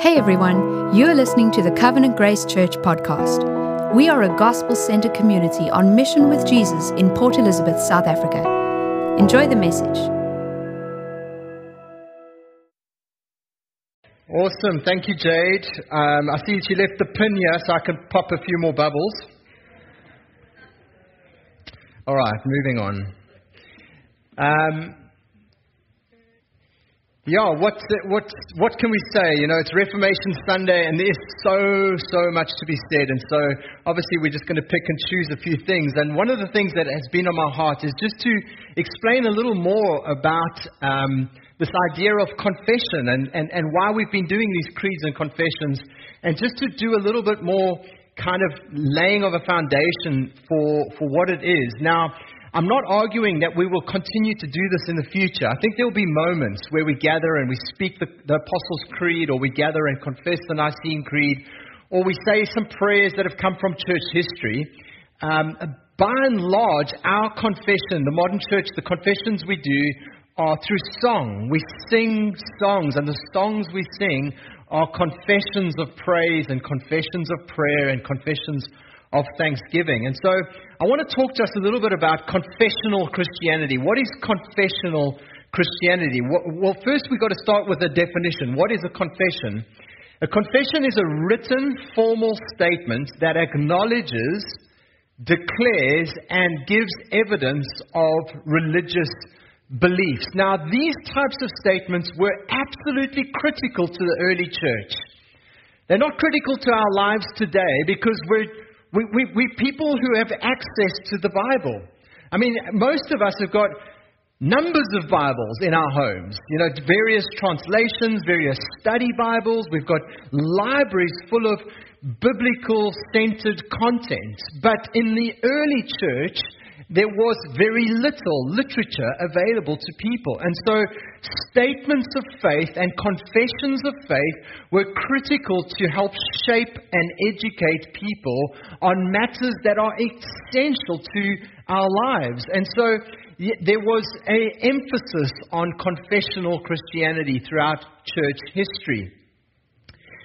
Hey everyone, you're listening to the Covenant Grace Church podcast. We are a gospel centered community on mission with Jesus in Port Elizabeth, South Africa. Enjoy the message. Awesome. Thank you, Jade. Um, I see she left the pin here so I can pop a few more bubbles. All right, moving on. Um, yeah, what, what, what can we say? You know, it's Reformation Sunday, and there's so, so much to be said. And so, obviously, we're just going to pick and choose a few things. And one of the things that has been on my heart is just to explain a little more about um, this idea of confession and, and, and why we've been doing these creeds and confessions, and just to do a little bit more kind of laying of a foundation for, for what it is. Now, I'm not arguing that we will continue to do this in the future. I think there will be moments where we gather and we speak the, the Apostles' Creed, or we gather and confess the Nicene Creed, or we say some prayers that have come from church history. Um, by and large, our confession, the modern church, the confessions we do are through song. We sing songs, and the songs we sing are confessions of praise and confessions of prayer and confessions of thanksgiving. And so I want to talk just a little bit about confessional Christianity. What is confessional Christianity? Well, first we've got to start with a definition. What is a confession? A confession is a written, formal statement that acknowledges, declares, and gives evidence of religious beliefs. Now, these types of statements were absolutely critical to the early church. They're not critical to our lives today because we're we, we, we people who have access to the Bible. I mean, most of us have got numbers of Bibles in our homes. You know, various translations, various study Bibles. We've got libraries full of biblical centered content. But in the early church, there was very little literature available to people. And so statements of faith and confessions of faith were critical to help shape and educate people on matters that are essential to our lives. And so there was an emphasis on confessional Christianity throughout church history.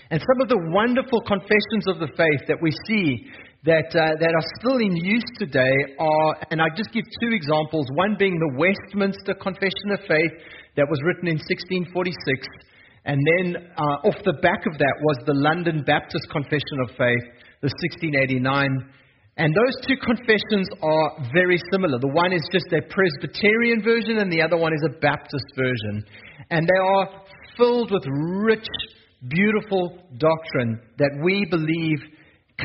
And some of the wonderful confessions of the faith that we see that, uh, that are still in use today are, and I just give two examples, one being the Westminster Confession of Faith that was written in 1646, and then uh, off the back of that was the London Baptist Confession of Faith, the 1689. And those two confessions are very similar. The one is just a Presbyterian version, and the other one is a Baptist version. And they are filled with rich, beautiful doctrine that we believe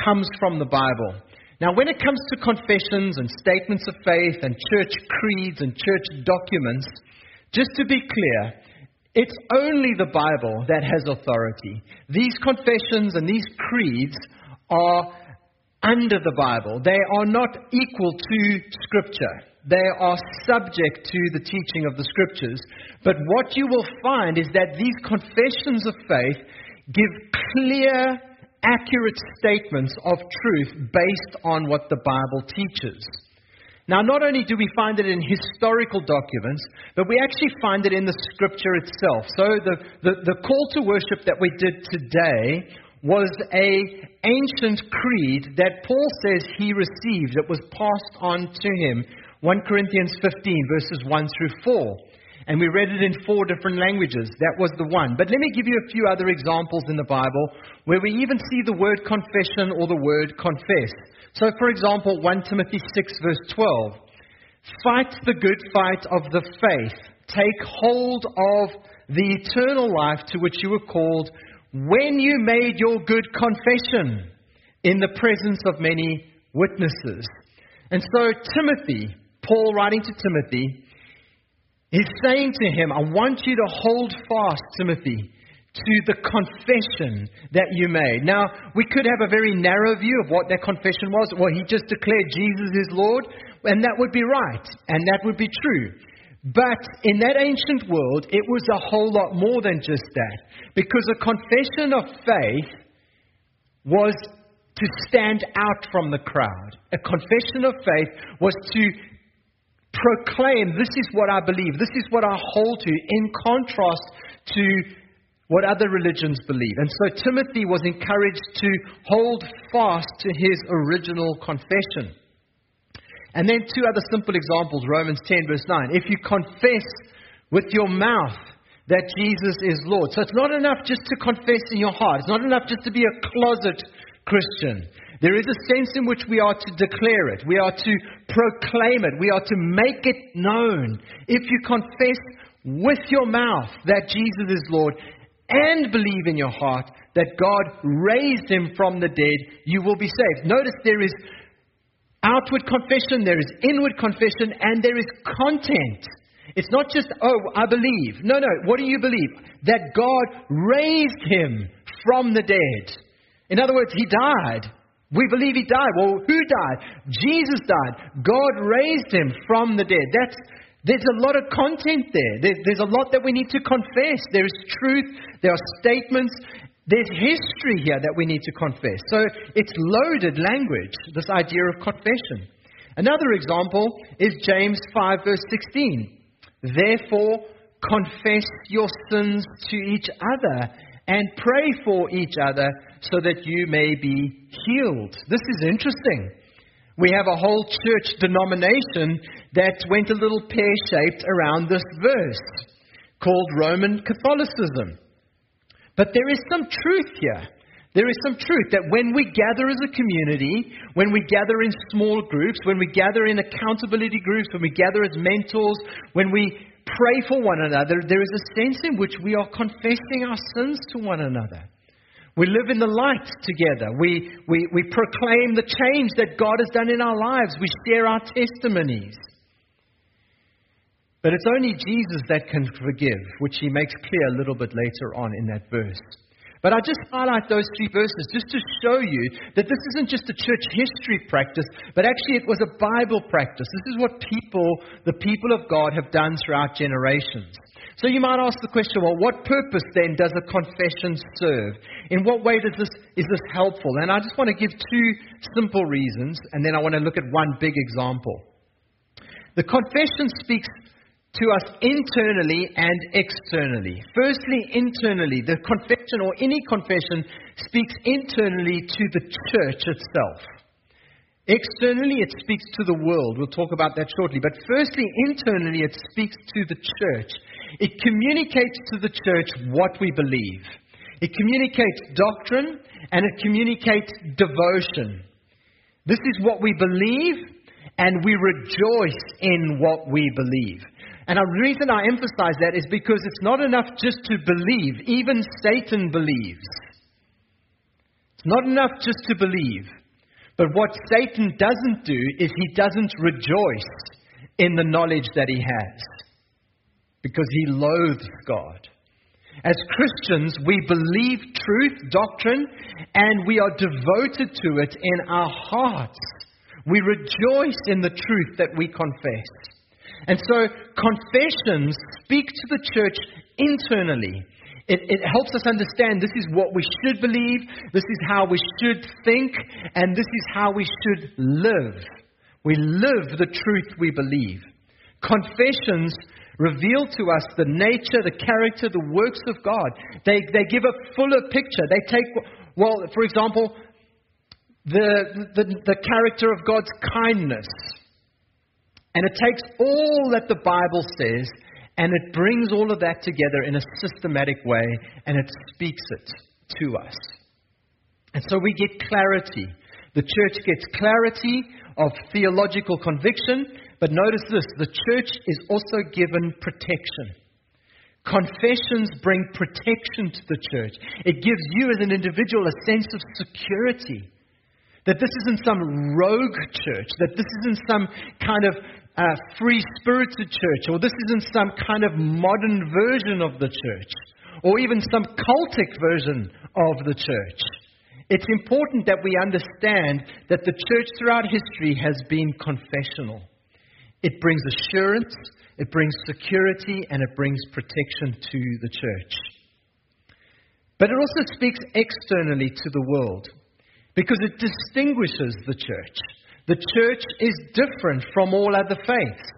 comes from the Bible. Now, when it comes to confessions and statements of faith and church creeds and church documents, just to be clear, it's only the Bible that has authority. These confessions and these creeds are under the Bible, they are not equal to Scripture. They are subject to the teaching of the Scriptures. But what you will find is that these confessions of faith give clear accurate statements of truth based on what the Bible teaches. Now, not only do we find it in historical documents, but we actually find it in the scripture itself. So, the, the, the call to worship that we did today was a ancient creed that Paul says he received that was passed on to him. 1 Corinthians 15, verses 1 through 4 and we read it in four different languages. That was the one. But let me give you a few other examples in the Bible where we even see the word confession or the word confess. So, for example, 1 Timothy 6, verse 12 Fight the good fight of the faith, take hold of the eternal life to which you were called when you made your good confession in the presence of many witnesses. And so, Timothy, Paul writing to Timothy, He's saying to him, I want you to hold fast, Timothy, to the confession that you made. Now, we could have a very narrow view of what that confession was. Well, he just declared Jesus is Lord, and that would be right, and that would be true. But in that ancient world, it was a whole lot more than just that. Because a confession of faith was to stand out from the crowd. A confession of faith was to proclaim, this is what I believe, this is what I hold to, in contrast to what other religions believe. And so Timothy was encouraged to hold fast to his original confession. And then two other simple examples Romans 10, verse 9. If you confess with your mouth that Jesus is Lord. So it's not enough just to confess in your heart, it's not enough just to be a closet Christian. There is a sense in which we are to declare it, we are to proclaim it, we are to make it known. If you confess with your mouth that Jesus is Lord and believe in your heart that God raised him from the dead, you will be saved. Notice there is outward confession, there is inward confession, and there is content. It's not just, oh, I believe. No, no. What do you believe? That God raised him from the dead. In other words, he died. We believe he died. Well, who died? Jesus died. God raised him from the dead. That's, there's a lot of content there. There's, there's a lot that we need to confess. There is truth. There are statements. There's history here that we need to confess. So it's loaded language, this idea of confession. Another example is James 5, verse 16. Therefore, confess your sins to each other and pray for each other so that you may be healed. This is interesting. We have a whole church denomination that went a little pear shaped around this verse called Roman Catholicism. But there is some truth here. There is some truth that when we gather as a community, when we gather in small groups, when we gather in accountability groups, when we gather as mentors, when we pray for one another, there is a sense in which we are confessing our sins to one another. We live in the light together. We, we, we proclaim the change that God has done in our lives. We share our testimonies. But it's only Jesus that can forgive, which he makes clear a little bit later on in that verse. But I just highlight those three verses just to show you that this isn't just a church history practice, but actually it was a Bible practice. This is what people, the people of God, have done throughout generations. So you might ask the question, well, what purpose then does a confession serve? In what way does this, is this helpful? And I just want to give two simple reasons, and then I want to look at one big example. The confession speaks to us internally and externally. Firstly, internally, the confession or any confession speaks internally to the church itself. Externally, it speaks to the world. We'll talk about that shortly. But firstly, internally, it speaks to the church. It communicates to the church what we believe. It communicates doctrine and it communicates devotion. This is what we believe, and we rejoice in what we believe. And the reason I emphasize that is because it's not enough just to believe. Even Satan believes. It's not enough just to believe. But what Satan doesn't do is he doesn't rejoice in the knowledge that he has. Because he loathes God. As Christians, we believe truth, doctrine, and we are devoted to it in our hearts. We rejoice in the truth that we confess. And so confessions speak to the church internally. It, it, helps us understand this is what we should believe, this is how we should think, and this is how we should live. We live the truth we believe. Confessions reveal to us the nature, the character, the works of God. They, they give a fuller picture. They take, well, for example, the, the, the character of God's kindness and it takes all that the Bible says and it brings all of that together in a systematic way and it speaks it to us. And so we get clarity. The church gets clarity of theological conviction, but notice this the church is also given protection. Confessions bring protection to the church. It gives you as an individual a sense of security. That this isn't some rogue church, that this isn't some kind of uh, free spirited church, or this isn't some kind of modern version of the church, or even some cultic version of the church. It's important that we understand that the church throughout history has been confessional. It brings assurance, it brings security, and it brings protection to the church. But it also speaks externally to the world because it distinguishes the church. The church is different from all other faiths.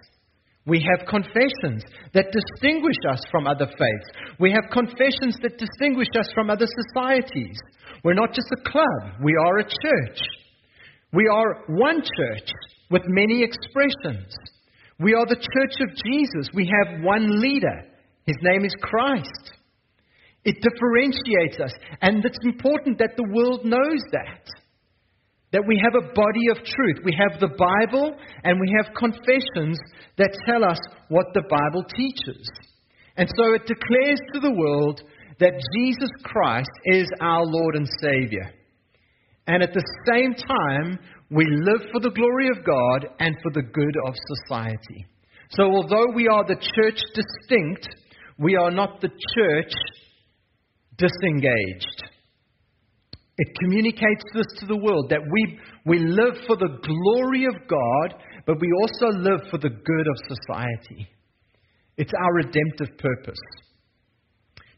We have confessions that distinguish us from other faiths. We have confessions that distinguish us from other societies. We're not just a club, we are a church. We are one church with many expressions. We are the church of Jesus. We have one leader. His name is Christ. It differentiates us, and it's important that the world knows that. That we have a body of truth. We have the Bible and we have confessions that tell us what the Bible teaches. And so it declares to the world that Jesus Christ is our Lord and Savior. And at the same time, we live for the glory of God and for the good of society. So although we are the church distinct, we are not the church disengaged. It communicates this to the world that we, we live for the glory of God, but we also live for the good of society. It's our redemptive purpose.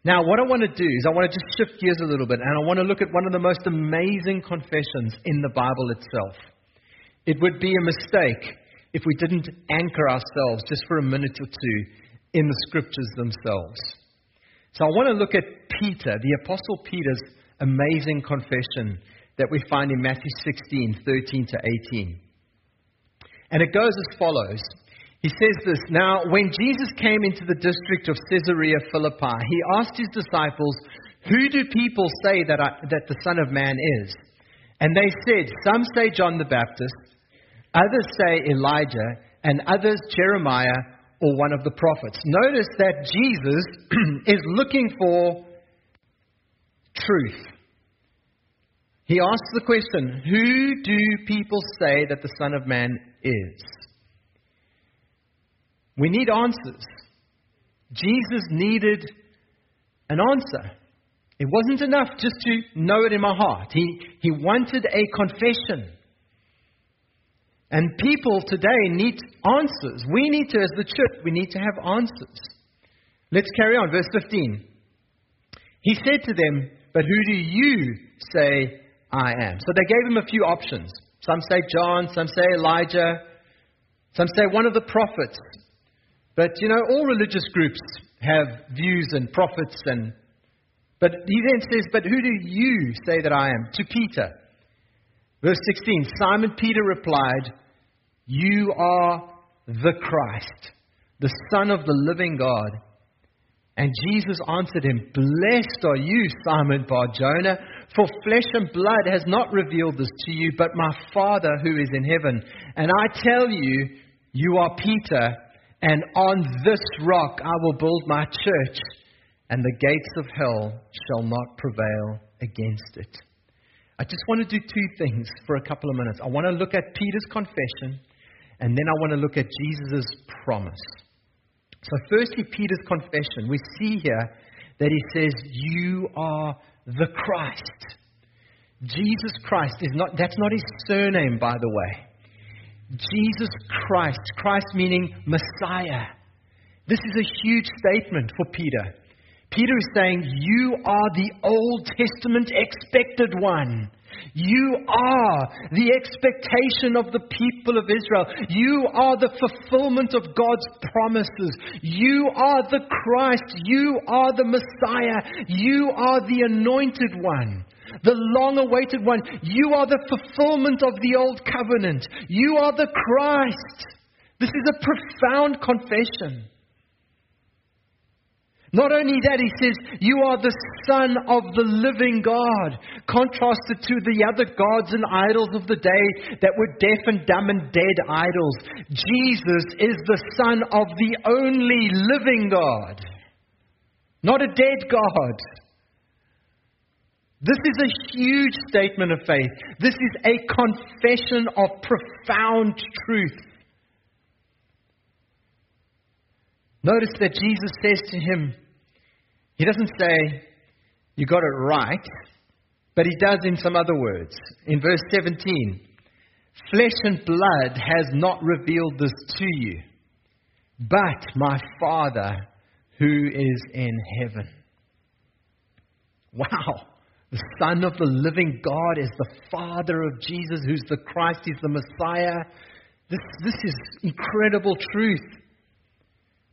Now, what I want to do is I want to just shift gears a little bit, and I want to look at one of the most amazing confessions in the Bible itself. It would be a mistake if we didn't anchor ourselves just for a minute or two in the scriptures themselves. So I want to look at Peter, the Apostle Peter's amazing confession that we find in Matthew 16, 13 to 18. And it goes as follows. He says this Now, when Jesus came into the district of Caesarea Philippi, he asked his disciples, Who do people say that, I, that the Son of Man is? And they said, Some say John the Baptist, others say Elijah, and others Jeremiah or one of the prophets. Notice that Jesus is looking for truth. He asks the question Who do people say that the Son of Man is? We need answers. Jesus needed an answer. It wasn't enough just to know it in my heart. He, he wanted a confession. And people today need answers. We need to, as the church, we need to have answers. Let's carry on. Verse 15. He said to them, But who do you say I am. So they gave him a few options. Some say John, some say Elijah, some say one of the prophets. But you know, all religious groups have views and prophets and but he then says, But who do you say that I am? To Peter. Verse 16 Simon Peter replied, You are the Christ, the Son of the living God. And Jesus answered him, Blessed are you, Simon Bar Jonah, for flesh and blood has not revealed this to you, but my Father who is in heaven. And I tell you, you are Peter, and on this rock I will build my church, and the gates of hell shall not prevail against it. I just want to do two things for a couple of minutes. I want to look at Peter's confession, and then I want to look at Jesus' promise. So, firstly, Peter's confession. We see here that he says, You are the Christ. Jesus Christ is not, that's not his surname, by the way. Jesus Christ, Christ meaning Messiah. This is a huge statement for Peter. Peter is saying, You are the Old Testament expected one. You are the expectation of the people of Israel. You are the fulfillment of God's promises. You are the Christ. You are the Messiah. You are the anointed one, the long awaited one. You are the fulfillment of the old covenant. You are the Christ. This is a profound confession. Not only that, he says, You are the Son of the living God, contrasted to the other gods and idols of the day that were deaf and dumb and dead idols. Jesus is the Son of the only living God, not a dead God. This is a huge statement of faith. This is a confession of profound truth. Notice that Jesus says to him, he doesn't say, You got it right, but he does in some other words. In verse 17, Flesh and blood has not revealed this to you, but my Father who is in heaven. Wow. The Son of the living God is the Father of Jesus, who's the Christ, He's the Messiah. This, this is incredible truth.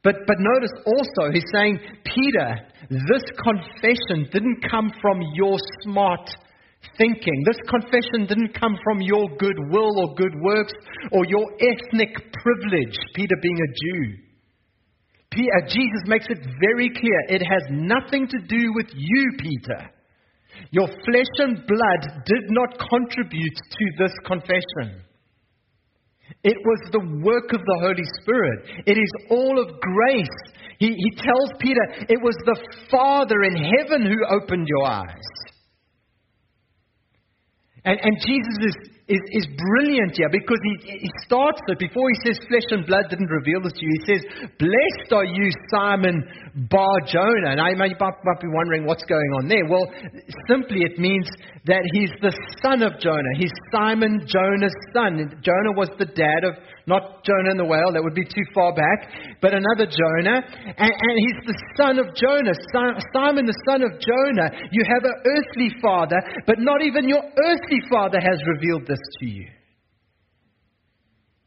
But, but notice also, he's saying, Peter, this confession didn't come from your smart thinking. This confession didn't come from your goodwill or good works or your ethnic privilege, Peter being a Jew. Peter, uh, Jesus makes it very clear it has nothing to do with you, Peter. Your flesh and blood did not contribute to this confession. It was the work of the Holy Spirit. It is all of grace. He, he tells Peter, it was the Father in heaven who opened your eyes. And, and Jesus is, is, is brilliant here because he, he starts it before he says flesh and blood didn't reveal this to you. He says, Blessed are you, Simon Bar Jonah. And I might, might be wondering what's going on there. Well, simply it means that he's the son of Jonah. He's Simon Jonah's son. Jonah was the dad of not Jonah and the whale, that would be too far back, but another Jonah. And, and he's the son of Jonah. Simon, the son of Jonah. You have an earthly father, but not even your earthly father has revealed this to you.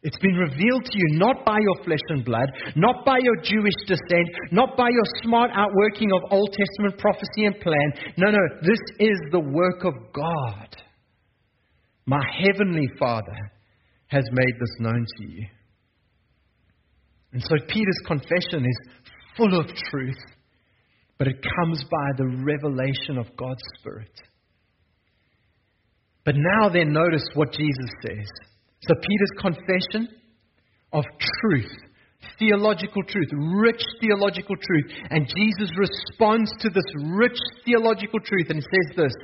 It's been revealed to you not by your flesh and blood, not by your Jewish descent, not by your smart outworking of Old Testament prophecy and plan. No, no, this is the work of God. My heavenly Father has made this known to you. And so Peter's confession is full of truth, but it comes by the revelation of God's Spirit. But now then, notice what Jesus says. So Peter's confession of truth, theological truth, rich theological truth. And Jesus responds to this rich theological truth and says this.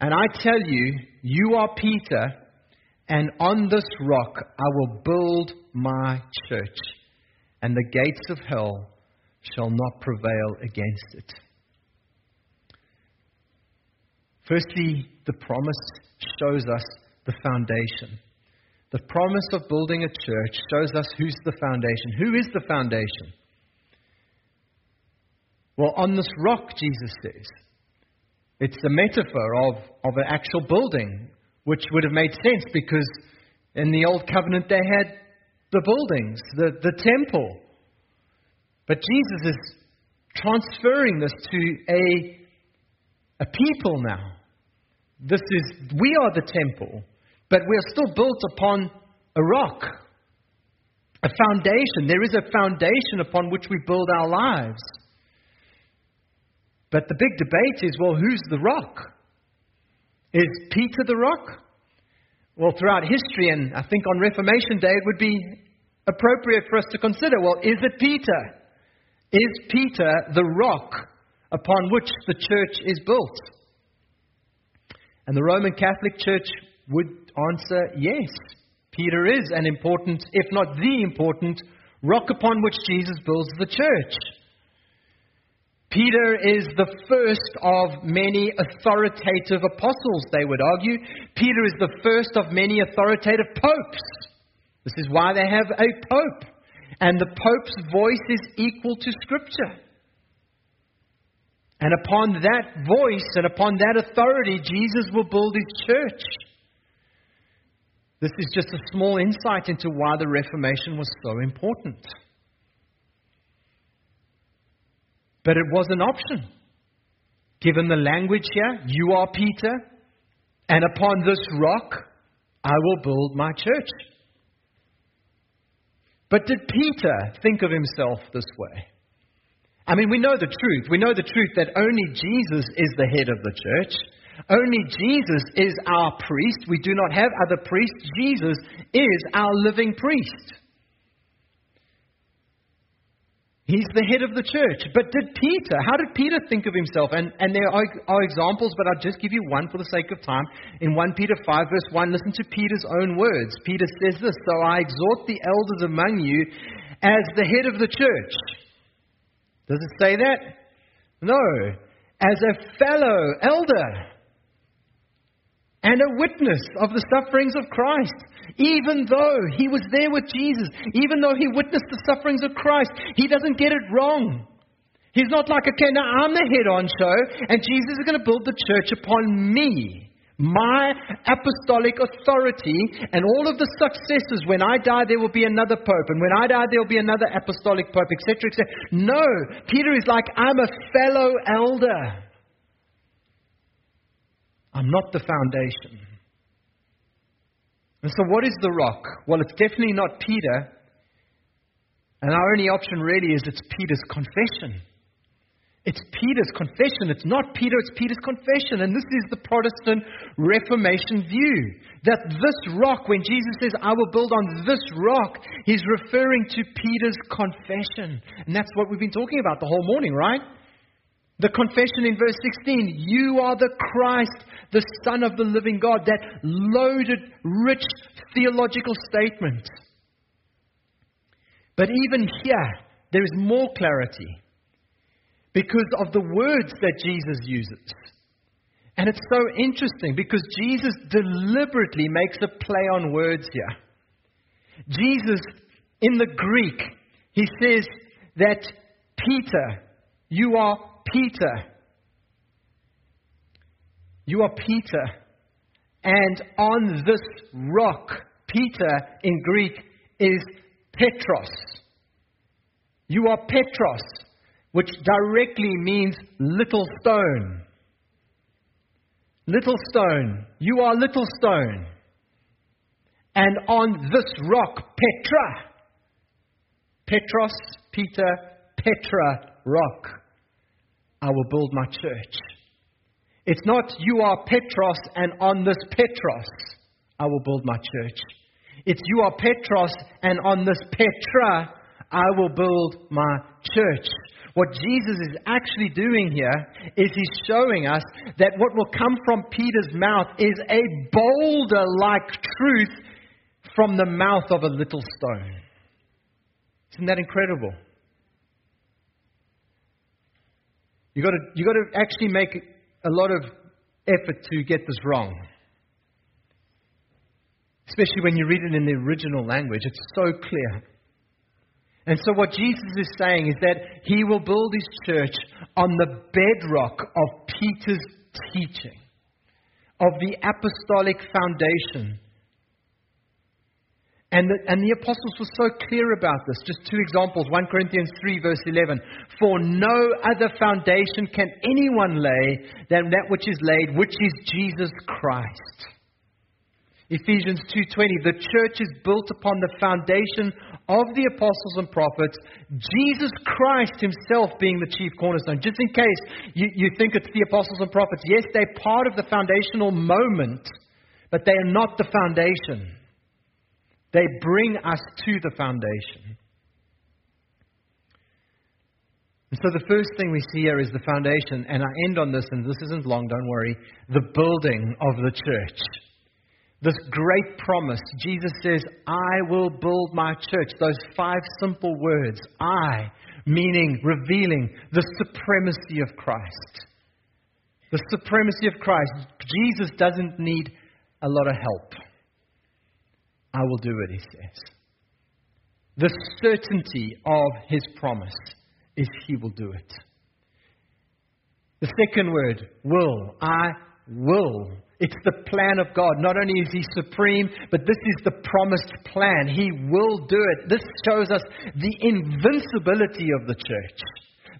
And I tell you, you are Peter, and on this rock I will build my church, and the gates of hell shall not prevail against it. Firstly, the promise shows us the foundation. The promise of building a church shows us who's the foundation. Who is the foundation? Well, on this rock, Jesus says. It's the metaphor of, of an actual building, which would have made sense because in the Old Covenant they had the buildings, the, the temple. But Jesus is transferring this to a, a people now. This is, we are the temple, but we are still built upon a rock, a foundation. There is a foundation upon which we build our lives. But the big debate is well, who's the rock? Is Peter the rock? Well, throughout history, and I think on Reformation Day, it would be appropriate for us to consider well, is it Peter? Is Peter the rock upon which the church is built? And the Roman Catholic Church would answer yes. Peter is an important, if not the important, rock upon which Jesus builds the church. Peter is the first of many authoritative apostles, they would argue. Peter is the first of many authoritative popes. This is why they have a pope. And the pope's voice is equal to Scripture. And upon that voice and upon that authority, Jesus will build his church. This is just a small insight into why the Reformation was so important. But it was an option. Given the language here, you are Peter, and upon this rock I will build my church. But did Peter think of himself this way? I mean, we know the truth. We know the truth that only Jesus is the head of the church. Only Jesus is our priest. We do not have other priests. Jesus is our living priest. He's the head of the church. But did Peter, how did Peter think of himself? And, and there are, are examples, but I'll just give you one for the sake of time. In 1 Peter 5, verse 1, listen to Peter's own words. Peter says this So I exhort the elders among you as the head of the church does it say that? No. As a fellow elder and a witness of the sufferings of Christ, even though he was there with Jesus, even though he witnessed the sufferings of Christ, he doesn't get it wrong. He's not like, okay, now I'm the head on show, and Jesus is going to build the church upon me. My apostolic authority and all of the successes. When I die, there will be another pope. And when I die, there will be another apostolic pope, etc., etc. No. Peter is like, I'm a fellow elder. I'm not the foundation. And so, what is the rock? Well, it's definitely not Peter. And our only option really is it's Peter's confession. It's Peter's confession. It's not Peter, it's Peter's confession. And this is the Protestant Reformation view that this rock, when Jesus says, I will build on this rock, he's referring to Peter's confession. And that's what we've been talking about the whole morning, right? The confession in verse 16 You are the Christ, the Son of the living God. That loaded, rich theological statement. But even here, there is more clarity because of the words that Jesus uses. And it's so interesting because Jesus deliberately makes a play on words here. Jesus, in the Greek, he says that Peter, you are Peter. You are Peter. And on this rock, Peter in Greek is Petros. You are Petros which directly means little stone. Little stone. You are little stone. And on this rock, Petra. Petros, Peter, Petra, rock. I will build my church. It's not you are Petros and on this Petros I will build my church. It's you are Petros and on this Petra I will build my church. What Jesus is actually doing here is he's showing us that what will come from Peter's mouth is a boulder like truth from the mouth of a little stone. Isn't that incredible? You've got to, you got to actually make a lot of effort to get this wrong. Especially when you read it in the original language. It's so clear. And so, what Jesus is saying is that he will build his church on the bedrock of Peter's teaching, of the apostolic foundation. And the, and the apostles were so clear about this. Just two examples 1 Corinthians 3, verse 11. For no other foundation can anyone lay than that which is laid, which is Jesus Christ. Ephesians 2:20 The church is built upon the foundation of the apostles and prophets, Jesus Christ himself being the chief cornerstone. Just in case you, you think it's the apostles and prophets, yes, they're part of the foundational moment, but they are not the foundation. They bring us to the foundation. And so the first thing we see here is the foundation, and I end on this, and this isn't long, don't worry the building of the church this great promise. Jesus says, I will build my church. Those five simple words, I, meaning revealing the supremacy of Christ. The supremacy of Christ. Jesus doesn't need a lot of help. I will do it, he says. The certainty of his promise is he will do it. The second word, will. I will it's the plan of God. Not only is He supreme, but this is the promised plan. He will do it. This shows us the invincibility of the church.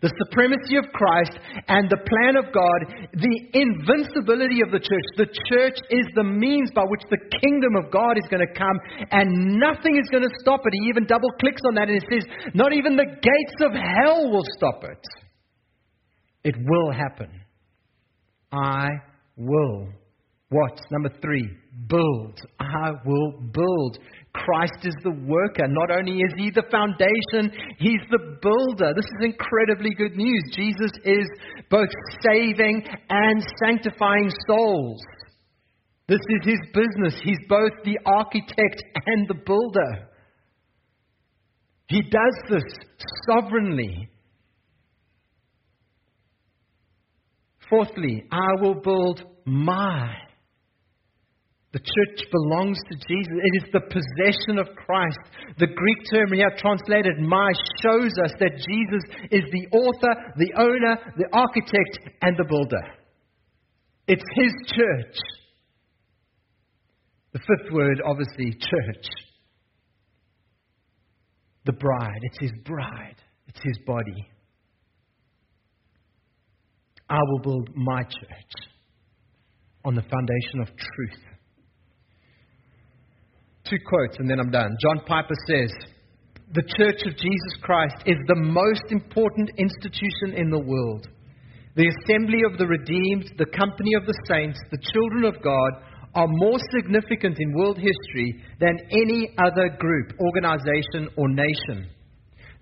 The supremacy of Christ and the plan of God, the invincibility of the church. The church is the means by which the kingdom of God is going to come, and nothing is going to stop it. He even double clicks on that and he says, Not even the gates of hell will stop it. It will happen. I will what? Number three, build. I will build. Christ is the worker. Not only is he the foundation, he's the builder. This is incredibly good news. Jesus is both saving and sanctifying souls. This is his business. He's both the architect and the builder. He does this sovereignly. Fourthly, I will build my the church belongs to Jesus. It is the possession of Christ. The Greek term here translated my shows us that Jesus is the author, the owner, the architect, and the builder. It's his church. The fifth word, obviously, church. The bride. It's his bride, it's his body. I will build my church on the foundation of truth. Two quotes and then I'm done. John Piper says, The Church of Jesus Christ is the most important institution in the world. The assembly of the redeemed, the company of the saints, the children of God are more significant in world history than any other group, organization, or nation.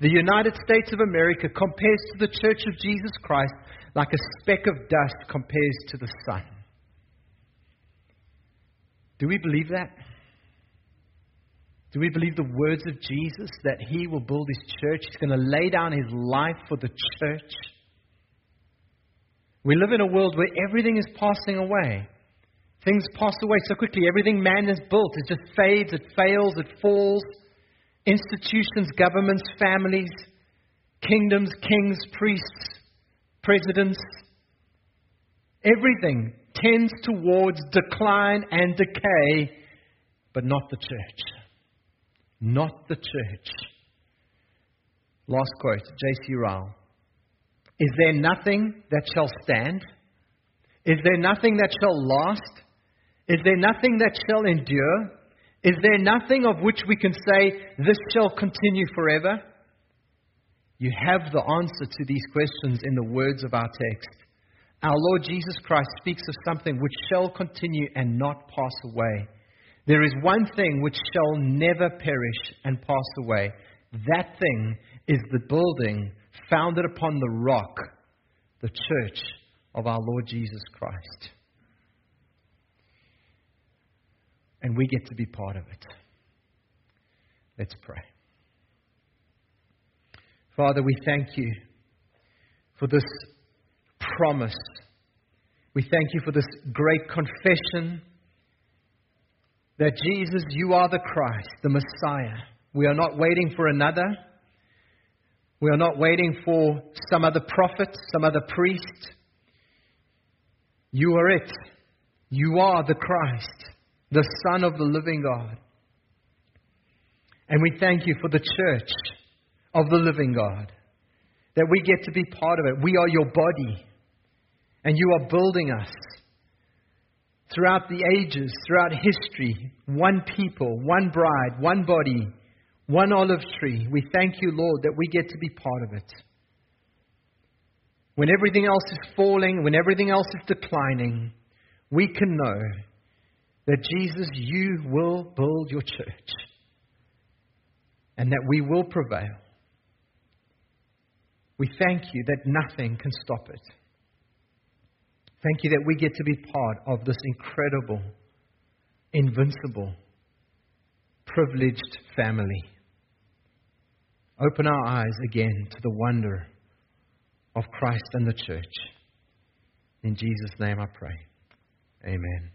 The United States of America compares to the Church of Jesus Christ like a speck of dust compares to the sun. Do we believe that? Do we believe the words of Jesus that he will build his church? He's going to lay down his life for the church. We live in a world where everything is passing away. Things pass away so quickly. Everything man has built, it just fades, it fails, it falls. Institutions, governments, families, kingdoms, kings, priests, presidents, everything tends towards decline and decay, but not the church. Not the church. Last quote, J.C. Ryle. Is there nothing that shall stand? Is there nothing that shall last? Is there nothing that shall endure? Is there nothing of which we can say, this shall continue forever? You have the answer to these questions in the words of our text. Our Lord Jesus Christ speaks of something which shall continue and not pass away. There is one thing which shall never perish and pass away. That thing is the building founded upon the rock, the church of our Lord Jesus Christ. And we get to be part of it. Let's pray. Father, we thank you for this promise. We thank you for this great confession that Jesus, you are the Christ, the Messiah. We are not waiting for another. We are not waiting for some other prophet, some other priest. You are it. You are the Christ, the Son of the living God. And we thank you for the church of the living God. That we get to be part of it. We are your body. And you are building us throughout the ages, throughout history. One people, one bride, one body, one olive tree. We thank you, Lord, that we get to be part of it. When everything else is falling, when everything else is declining, we can know that Jesus, you will build your church and that we will prevail. We thank you that nothing can stop it. Thank you that we get to be part of this incredible, invincible, privileged family. Open our eyes again to the wonder of Christ and the church. In Jesus' name I pray. Amen.